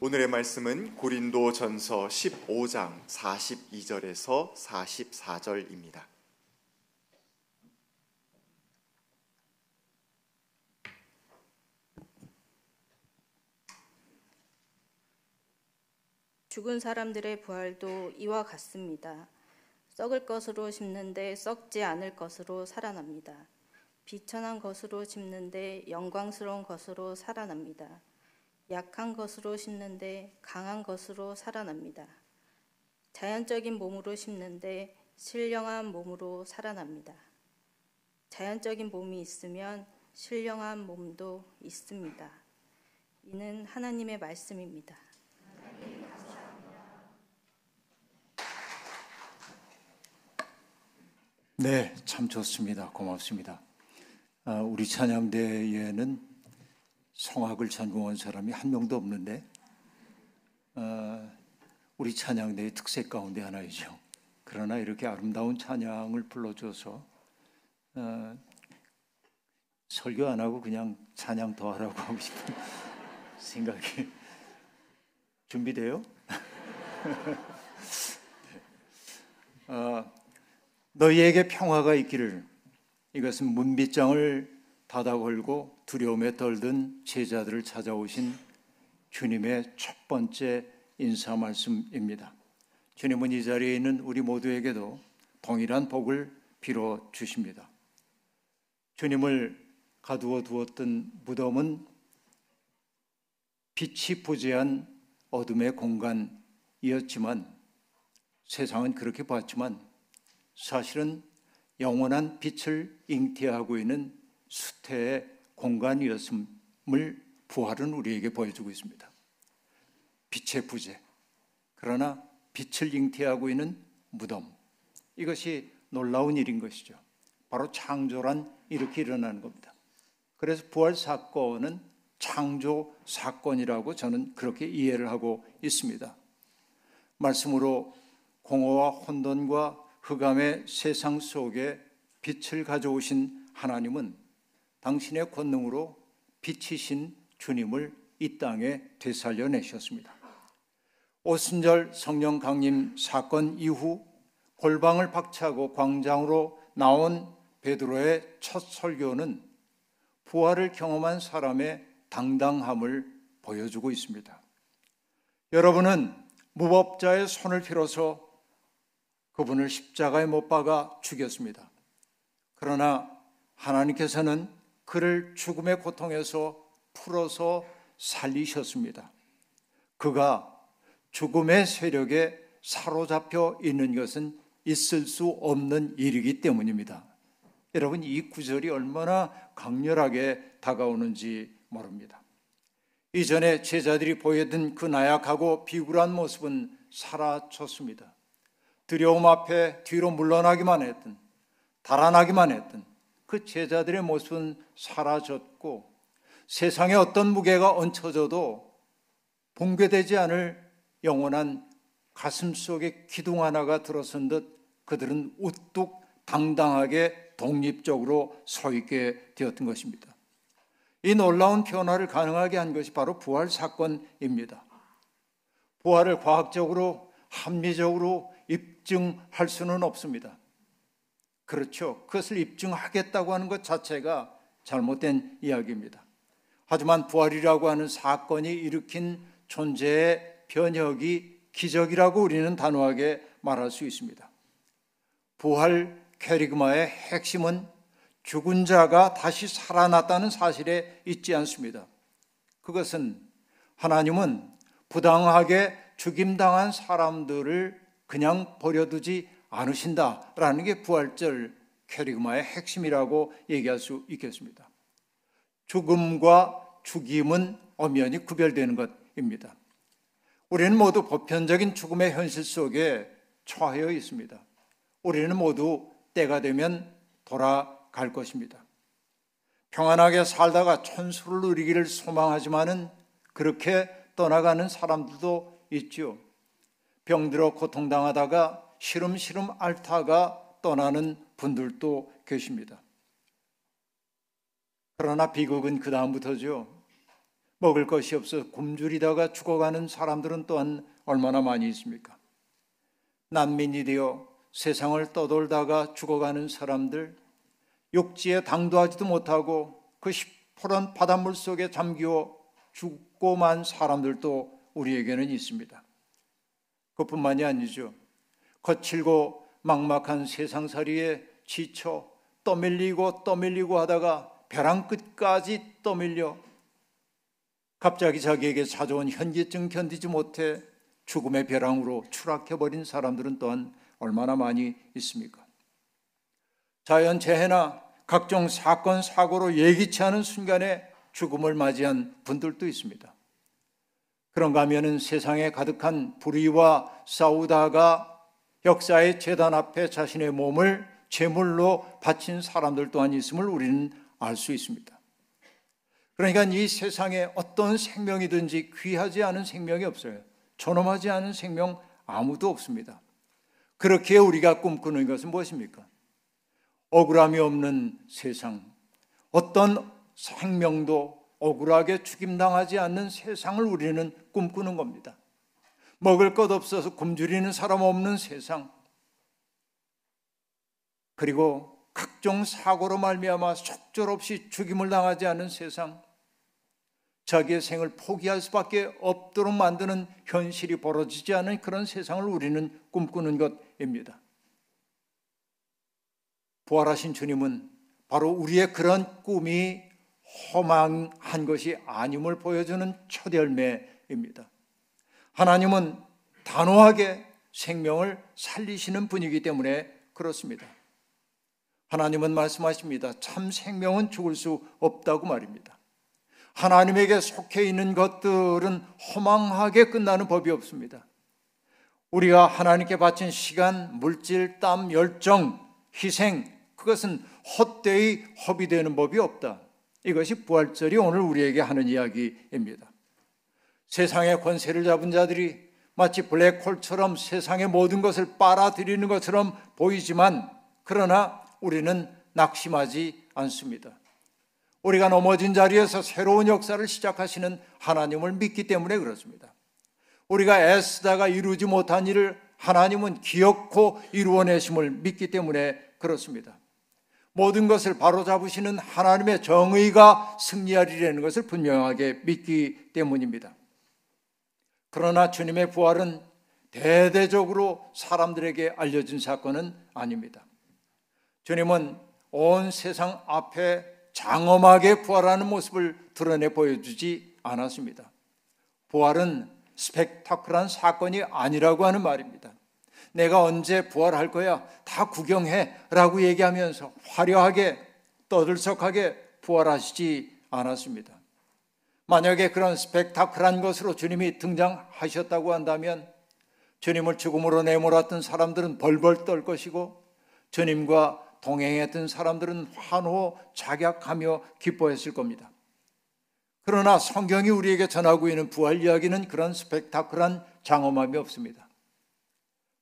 오늘의 말씀은 고린도 전서 15장 42절에서 44절입니다. 죽은 사람들의 부활도 이와 같습니다. 썩을 것으로 심는데 썩지 않을 것으로 살아납니다. 비천한 것으로 심는데 영광스러운 것으로 살아납니다. 약한 것으로 심는데 강한 것으로 살아납니다. 자연적인 몸으로 심는데 신령한 몸으로 살아납니다. 자연적인 몸이 있으면 신령한 몸도 있습니다. 이는 하나님의 말씀입니다. 네, 참 좋습니다. 고맙습니다. 아, 우리 찬양대에는 성악을 전공한 사람이 한 명도 없는데 아, 우리 찬양대의 특색 가운데 하나이죠. 그러나 이렇게 아름다운 찬양을 불러줘서 아, 설교 안 하고 그냥 찬양 더 하라고 하고 싶은 생각이 준비돼요? 아, 너희에게 평화가 있기를 이것은 문빗장을 닫아 걸고 두려움에 떨든 제자들을 찾아오신 주님의 첫 번째 인사 말씀입니다. 주님은 이 자리에 있는 우리 모두에게도 동일한 복을 빌어 주십니다. 주님을 가두어 두었던 무덤은 빛이 부재한 어둠의 공간이었지만 세상은 그렇게 봤지만 사실은 영원한 빛을 잉태하고 있는 수태의 공간이었음을 부활은 우리에게 보여주고 있습니다. 빛의 부재. 그러나 빛을 잉태하고 있는 무덤. 이것이 놀라운 일인 것이죠. 바로 창조란 이렇게 일어나는 겁니다. 그래서 부활 사건은 창조 사건이라고 저는 그렇게 이해를 하고 있습니다. 말씀으로 공허와 혼돈과 흑암의 세상 속에 빛을 가져오신 하나님은 당신의 권능으로 빛이신 주님을 이 땅에 되살려내셨습니다. 오순절 성령 강림 사건 이후 골방을 박차고 광장으로 나온 베드로의 첫 설교는 부활을 경험한 사람의 당당함을 보여주고 있습니다. 여러분은 무법자의 손을 빌어서 그분을 십자가에 못 박아 죽였습니다. 그러나 하나님께서는 그를 죽음의 고통에서 풀어서 살리셨습니다. 그가 죽음의 세력에 사로잡혀 있는 것은 있을 수 없는 일이기 때문입니다. 여러분, 이 구절이 얼마나 강렬하게 다가오는지 모릅니다. 이전에 제자들이 보여준 그 나약하고 비굴한 모습은 사라졌습니다. 두려움 앞에 뒤로 물러나기만 했던, 달아나기만 했던 그 제자들의 모습은 사라졌고 세상에 어떤 무게가 얹혀져도 붕괴되지 않을 영원한 가슴 속에 기둥 하나가 들어선 듯 그들은 우뚝 당당하게 독립적으로 서 있게 되었던 것입니다. 이 놀라운 변화를 가능하게 한 것이 바로 부활 사건입니다. 부활을 과학적으로 합리적으로 입증할 수는 없습니다. 그렇죠. 그것을 입증하겠다고 하는 것 자체가 잘못된 이야기입니다. 하지만 부활이라고 하는 사건이 일으킨 존재의 변혁이 기적이라고 우리는 단호하게 말할 수 있습니다. 부활 캐리그마의 핵심은 죽은 자가 다시 살아났다는 사실에 있지 않습니다. 그것은 하나님은 부당하게 죽임당한 사람들을 그냥 버려두지 않으신다라는 게 부활절 캐리그마의 핵심이라고 얘기할 수 있겠습니다. 죽음과 죽임은 엄연히 구별되는 것입니다. 우리는 모두 보편적인 죽음의 현실 속에 처해 있습니다. 우리는 모두 때가 되면 돌아갈 것입니다. 평안하게 살다가 천수를 누리기를 소망하지만은 그렇게 떠나가는 사람들도 있지요. 병들어 고통당하다가 시름시름 앓다가 떠나는 분들도 계십니다. 그러나 비극은 그 다음부터죠. 먹을 것이 없어 굶주리다가 죽어가는 사람들은 또한 얼마나 많이 있습니까? 난민이 되어 세상을 떠돌다가 죽어가는 사람들, 육지에 당도하지도 못하고 그 시퍼런 바닷물 속에 잠기어 죽고 만 사람들도 우리에게는 있습니다. 그뿐만이 아니죠. 거칠고 막막한 세상살이에 지쳐 떠밀리고 떠밀리고 하다가 벼랑 끝까지 떠밀려 갑자기 자기에게 찾아온 현기증 견디지 못해 죽음의 벼랑으로 추락해버린 사람들은 또한 얼마나 많이 있습니까? 자연 재해나 각종 사건, 사고로 예기치 않은 순간에 죽음을 맞이한 분들도 있습니다. 그런가 하면 세상에 가득한 불의와 싸우다가 역사의 재단 앞에 자신의 몸을 제물로 바친 사람들 또한 있음을 우리는 알 수 있습니다. 그러니까 이 세상에 어떤 생명이든지 귀하지 않은 생명이 없어요. 존엄하지 않은 생명 아무도 없습니다. 그렇게 우리가 꿈꾸는 것은 무엇입니까? 억울함이 없는 세상, 어떤 생명도 억울하게 죽임당하지 않는 세상을 우리는 꿈꾸는 겁니다. 먹을 것 없어서 굶주리는 사람 없는 세상, 그리고 각종 사고로 말미암아 속절없이 죽임을 당하지 않는 세상, 자기의 생을 포기할 수밖에 없도록 만드는 현실이 벌어지지 않은 그런 세상을 우리는 꿈꾸는 것입니다. 부활하신 주님은 바로 우리의 그런 꿈이 허망한 것이 아님을 보여주는 첫 열매입니다. 하나님은 단호하게 생명을 살리시는 분이기 때문에 그렇습니다. 하나님은 말씀하십니다. 참 생명은 죽을 수 없다고 말입니다. 하나님에게 속해 있는 것들은 허망하게 끝나는 법이 없습니다. 우리가 하나님께 바친 시간, 물질, 땀, 열정, 희생, 그것은 헛되이 허비되는 법이 없다. 이것이 부활절이 오늘 우리에게 하는 이야기입니다. 세상의 권세를 잡은 자들이 마치 블랙홀처럼 세상의 모든 것을 빨아들이는 것처럼 보이지만 그러나 우리는 낙심하지 않습니다. 우리가 넘어진 자리에서 새로운 역사를 시작하시는 하나님을 믿기 때문에 그렇습니다. 우리가 애쓰다가 이루지 못한 일을 하나님은 기억코 이루어내심을 믿기 때문에 그렇습니다. 모든 것을 바로잡으시는 하나님의 정의가 승리하리라는 것을 분명하게 믿기 때문입니다. 그러나 주님의 부활은 대대적으로 사람들에게 알려진 사건은 아닙니다. 주님은 온 세상 앞에 장엄하게 부활하는 모습을 드러내 보여주지 않았습니다. 부활은 스펙타클한 사건이 아니라고 하는 말입니다. 내가 언제 부활할 거야? 다 구경해. 라고 얘기하면서 화려하게 떠들썩하게 부활하시지 않았습니다. 만약에 그런 스펙타클한 것으로 주님이 등장하셨다고 한다면 주님을 죽음으로 내몰았던 사람들은 벌벌 떨 것이고 주님과 동행했던 사람들은 환호 작약하며 기뻐했을 겁니다. 그러나 성경이 우리에게 전하고 있는 부활 이야기는 그런 스펙타클한 장엄함이 없습니다.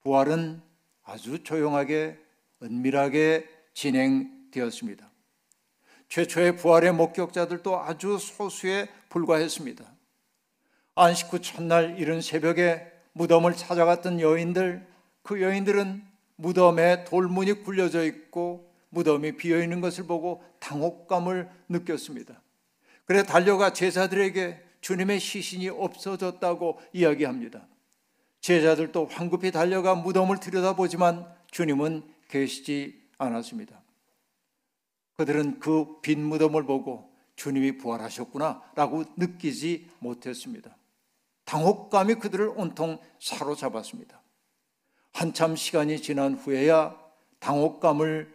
부활은 아주 조용하게 은밀하게 진행되었습니다. 최초의 부활의 목격자들도 아주 소수에 불과했습니다. 안식 후 첫날 이른 새벽에 무덤을 찾아갔던 여인들, 그 여인들은 무덤에 돌문이 굴려져 있고 무덤이 비어 있는 것을 보고 당혹감을 느꼈습니다. 그래 달려가 제자들에게 주님의 시신이 없어졌다고 이야기합니다. 제자들도 황급히 달려가 무덤을 들여다보지만 주님은 계시지 않았습니다. 그들은 그 빈 무덤을 보고 주님이 부활하셨구나라고 느끼지 못했습니다. 당혹감이 그들을 온통 사로잡았습니다. 한참 시간이 지난 후에야 당혹감을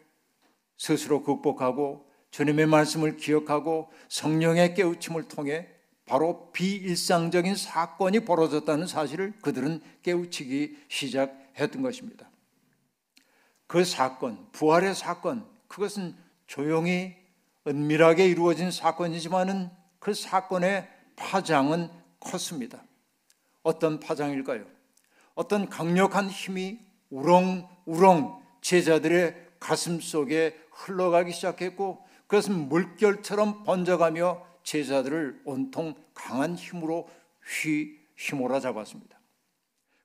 스스로 극복하고 주님의 말씀을 기억하고 성령의 깨우침을 통해 바로 비일상적인 사건이 벌어졌다는 사실을 그들은 깨우치기 시작했던 것입니다. 그 사건, 부활의 사건, 그것은 조용히 은밀하게 이루어진 사건이지만은 그 사건의 파장은 컸습니다. 어떤 파장일까요? 어떤 강력한 힘이 우렁우렁 제자들의 가슴 속에 흘러가기 시작했고 그것은 물결처럼 번져가며 제자들을 온통 강한 힘으로 휘 휘몰아 잡았습니다.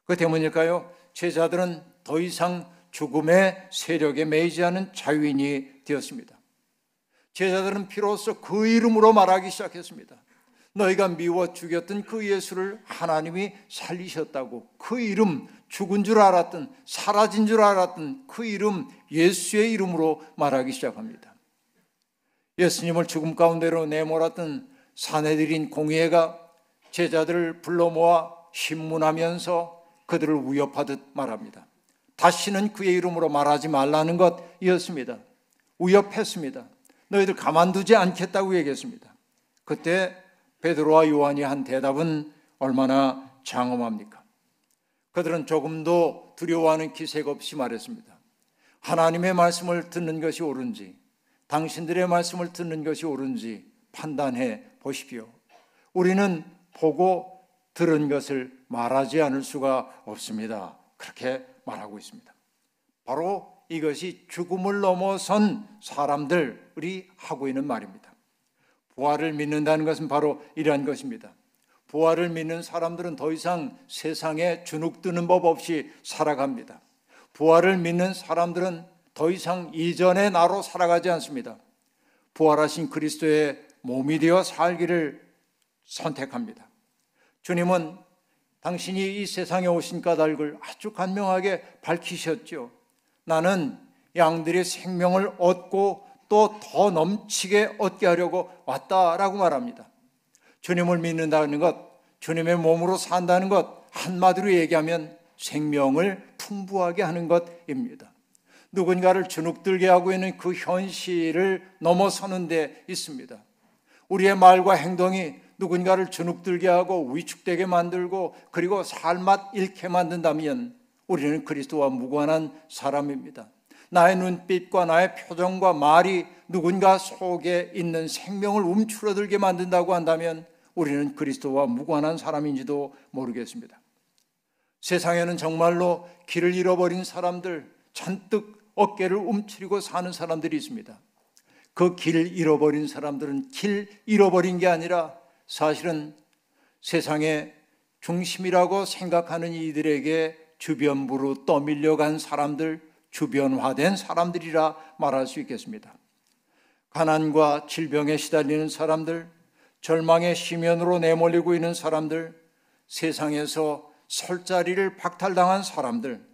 그 때문일까요? 제자들은 더 이상 죽음의 세력에 매이지 않은 자유인이 되었습니다. 제자들은 비로소 그 이름으로 말하기 시작했습니다. 너희가 미워 죽였던 그 예수를 하나님이 살리셨다고 그 이름 죽은 줄 알았던 사라진 줄 알았던 그 이름 예수의 이름으로 말하기 시작합니다. 예수님을 죽음 가운데로 내몰았던 사내들인 공예가 제자들을 불러 모아 신문하면서 그들을 위협하듯 말합니다. 다시는 그의 이름으로 말하지 말라는 것이었습니다. 위협했습니다. 너희들 가만두지 않겠다고 얘기했습니다. 그때 베드로와 요한이 한 대답은 얼마나 장엄합니까? 그들은 조금도 두려워하는 기색 없이 말했습니다. 하나님의 말씀을 듣는 것이 옳은지, 당신들의 말씀을 듣는 것이 옳은지 판단해 보십시오. 우리는 보고 들은 것을 말하지 않을 수가 없습니다. 그렇게 말하고 있습니다. 바로 이것이 죽음을 넘어선 사람들이 하고 있는 말입니다. 부활을 믿는다는 것은 바로 이러한 것입니다. 부활을 믿는 사람들은 더 이상 세상에 주눅드는 법 없이 살아갑니다. 부활을 믿는 사람들은 더 이상 이전의 나로 살아가지 않습니다. 부활하신 그리스도의 몸이 되어 살기를 선택합니다. 주님은 당신이 이 세상에 오신 까닭을 아주 간명하게 밝히셨죠. 나는 양들의 생명을 얻고 또 더 넘치게 얻게 하려고 왔다라고 말합니다. 주님을 믿는다는 것, 주님의 몸으로 산다는 것, 한마디로 얘기하면 생명을 풍부하게 하는 것입니다. 누군가를 주눅들게 하고 있는 그 현실을 넘어서는 데 있습니다. 우리의 말과 행동이 누군가를 주눅들게 하고 위축되게 만들고 그리고 살맛 잃게 만든다면 우리는 그리스도와 무관한 사람입니다. 나의 눈빛과 나의 표정과 말이 누군가 속에 있는 생명을 움츠러들게 만든다고 한다면 우리는 그리스도와 무관한 사람인지도 모르겠습니다. 세상에는 정말로 길을 잃어버린 사람들, 잔뜩 어깨를 움츠리고 사는 사람들이 있습니다. 그 길 잃어버린 사람들은 길 잃어버린 게 아니라 사실은 세상의 중심이라고 생각하는 이들에게 주변부로 떠밀려간 사람들, 주변화된 사람들이라 말할 수 있겠습니다. 가난과 질병에 시달리는 사람들, 절망의 심연으로 내몰리고 있는 사람들, 세상에서 설 자리를 박탈당한 사람들,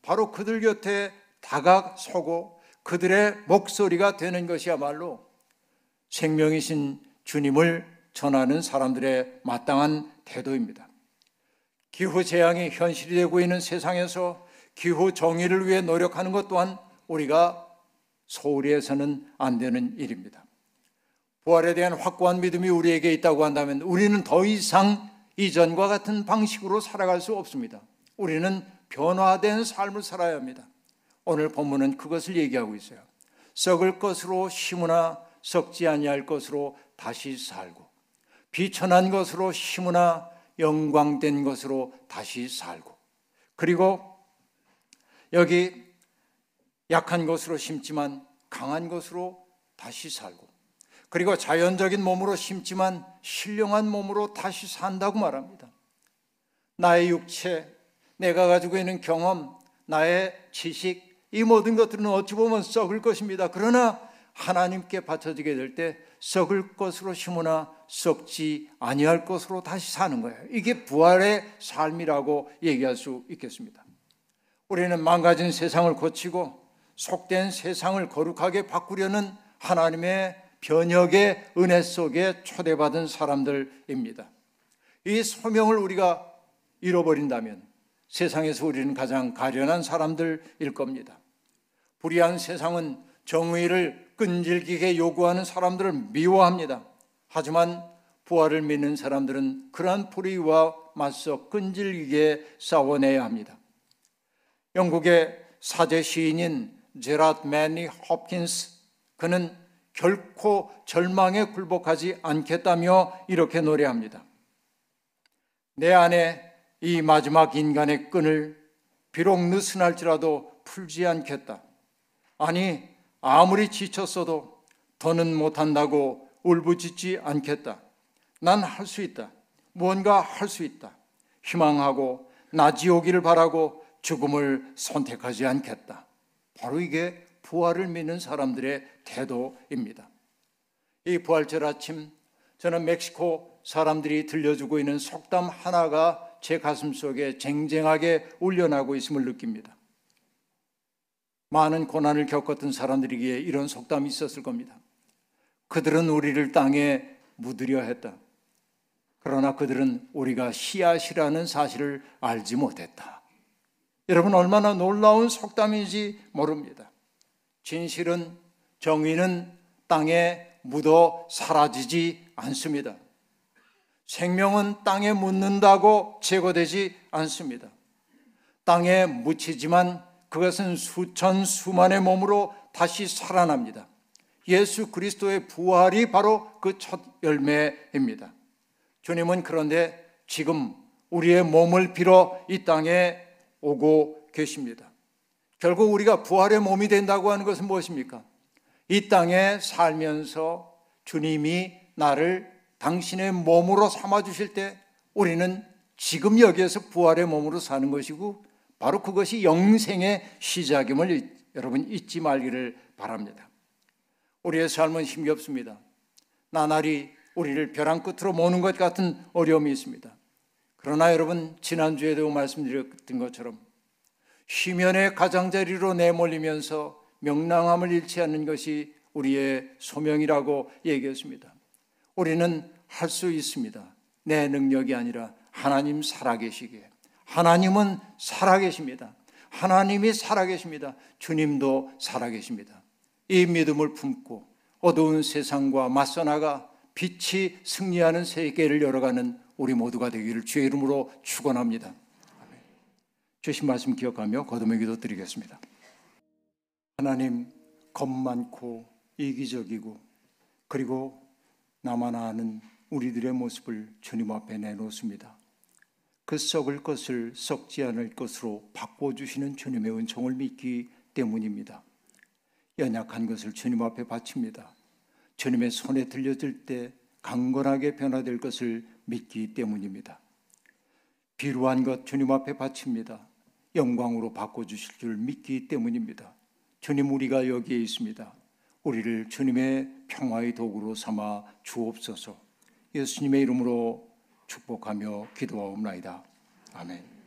바로 그들 곁에 다가서고 그들의 목소리가 되는 것이야말로 생명이신 주님을 전하는 사람들의 마땅한 태도입니다. 기후 재앙이 현실이 되고 있는 세상에서 기후 정의를 위해 노력하는 것 또한 우리가 소홀히 해서는 안 되는 일입니다. 부활에 대한 확고한 믿음이 우리에게 있다고 한다면 우리는 더 이상 이전과 같은 방식으로 살아갈 수 없습니다. 우리는 변화된 삶을 살아야 합니다. 오늘 본문은 그것을 얘기하고 있어요. 썩을 것으로 심으나 썩지 아니할 것으로 다시 살고 비천한 것으로 심으나 영광된 것으로 다시 살고 그리고 여기 약한 것으로 심지만 강한 것으로 다시 살고 그리고 자연적인 몸으로 심지만 신령한 몸으로 다시 산다고 말합니다. 나의 육체, 내가 가지고 있는 경험, 나의 지식, 이 모든 것들은 어찌 보면 썩을 것입니다. 그러나 하나님께 바쳐지게 될 때 썩을 것으로 심으나 썩지 아니할 것으로 다시 사는 거예요. 이게 부활의 삶이라고 얘기할 수 있겠습니다. 우리는 망가진 세상을 고치고 속된 세상을 거룩하게 바꾸려는 하나님의 변혁의 은혜 속에 초대받은 사람들입니다. 이 소명을 우리가 잃어버린다면 세상에서 우리는 가장 가련한 사람들일 겁니다. 불의한 세상은 정의를 끈질기게 요구하는 사람들을 미워합니다. 하지만 부활을 믿는 사람들은 그러한 불의와 맞서 끈질기게 싸워내야 합니다. 영국의 사제 시인인 제라드 매니 홉킨스 그는 결코 절망에 굴복하지 않겠다며 이렇게 노래합니다. 내 안에 이 마지막 인간의 끈을 비록 느슨할지라도 풀지 않겠다. 아니, 아무리 지쳤어도 더는 못한다고 울부짖지 않겠다. 난 할 수 있다. 무언가 할 수 있다. 희망하고 나지 오기를 바라고 죽음을 선택하지 않겠다. 바로 이게 부활을 믿는 사람들의 태도입니다. 이 부활절 아침 저는 멕시코 사람들이 들려주고 있는 속담 하나가 제 가슴 속에 쟁쟁하게 울려나고 있음을 느낍니다. 많은 고난을 겪었던 사람들에게 이런 속담이 있었을 겁니다. 그들은 우리를 땅에 묻으려 했다. 그러나 그들은 우리가 씨앗이라는 사실을 알지 못했다. 여러분 얼마나 놀라운 속담인지 모릅니다. 진실은 정의는 땅에 묻어 사라지지 않습니다. 생명은 땅에 묻는다고 제거되지 않습니다. 땅에 묻히지만 그것은 수천 수만의 몸으로 다시 살아납니다. 예수 그리스도의 부활이 바로 그 첫 열매입니다. 주님은 그런데 지금 우리의 몸을 빌어 이 땅에 오고 계십니다. 결국 우리가 부활의 몸이 된다고 하는 것은 무엇입니까? 이 땅에 살면서 주님이 나를 당신의 몸으로 삼아 주실 때 우리는 지금 여기에서 부활의 몸으로 사는 것이고 바로 그것이 영생의 시작임을 여러분 잊지 말기를 바랍니다. 우리의 삶은 힘겹습니다. 나날이 우리를 벼랑 끝으로 모는 것 같은 어려움이 있습니다. 그러나 여러분 지난주에도 말씀드렸던 것처럼 쉬면의 가장자리로 내몰리면서 명랑함을 잃지 않는 것이 우리의 소명이라고 얘기했습니다. 우리는 할 수 있습니다. 내 능력이 아니라 하나님 살아계시기에. 하나님은 살아계십니다. 하나님이 살아계십니다. 주님도 살아계십니다. 이 믿음을 품고 어두운 세상과 맞서 나가 빛이 승리하는 세계를 열어가는 우리 모두가 되기를 주의 이름으로 축원합니다. 주신 말씀 기억하며 거듭의 기도 드리겠습니다. 하나님 겁 많고 이기적이고 그리고 나만 아는 우리들의 모습을 주님 앞에 내놓습니다. 그 썩을 것을 썩지 않을 것으로 바꿔주시는 주님의 은총을 믿기 때문입니다. 연약한 것을 주님 앞에 바칩니다. 주님의 손에 들려질 때 강건하게 변화될 것을 믿기 때문입니다. 비루한 것 주님 앞에 바칩니다. 영광으로 바꿔주실 줄 믿기 때문입니다. 주님 우리가 여기에 있습니다. 우리를 주님의 평화의 도구로 삼아 주옵소서. 예수님의 이름으로 축복하며 기도하옵나이다. 아멘.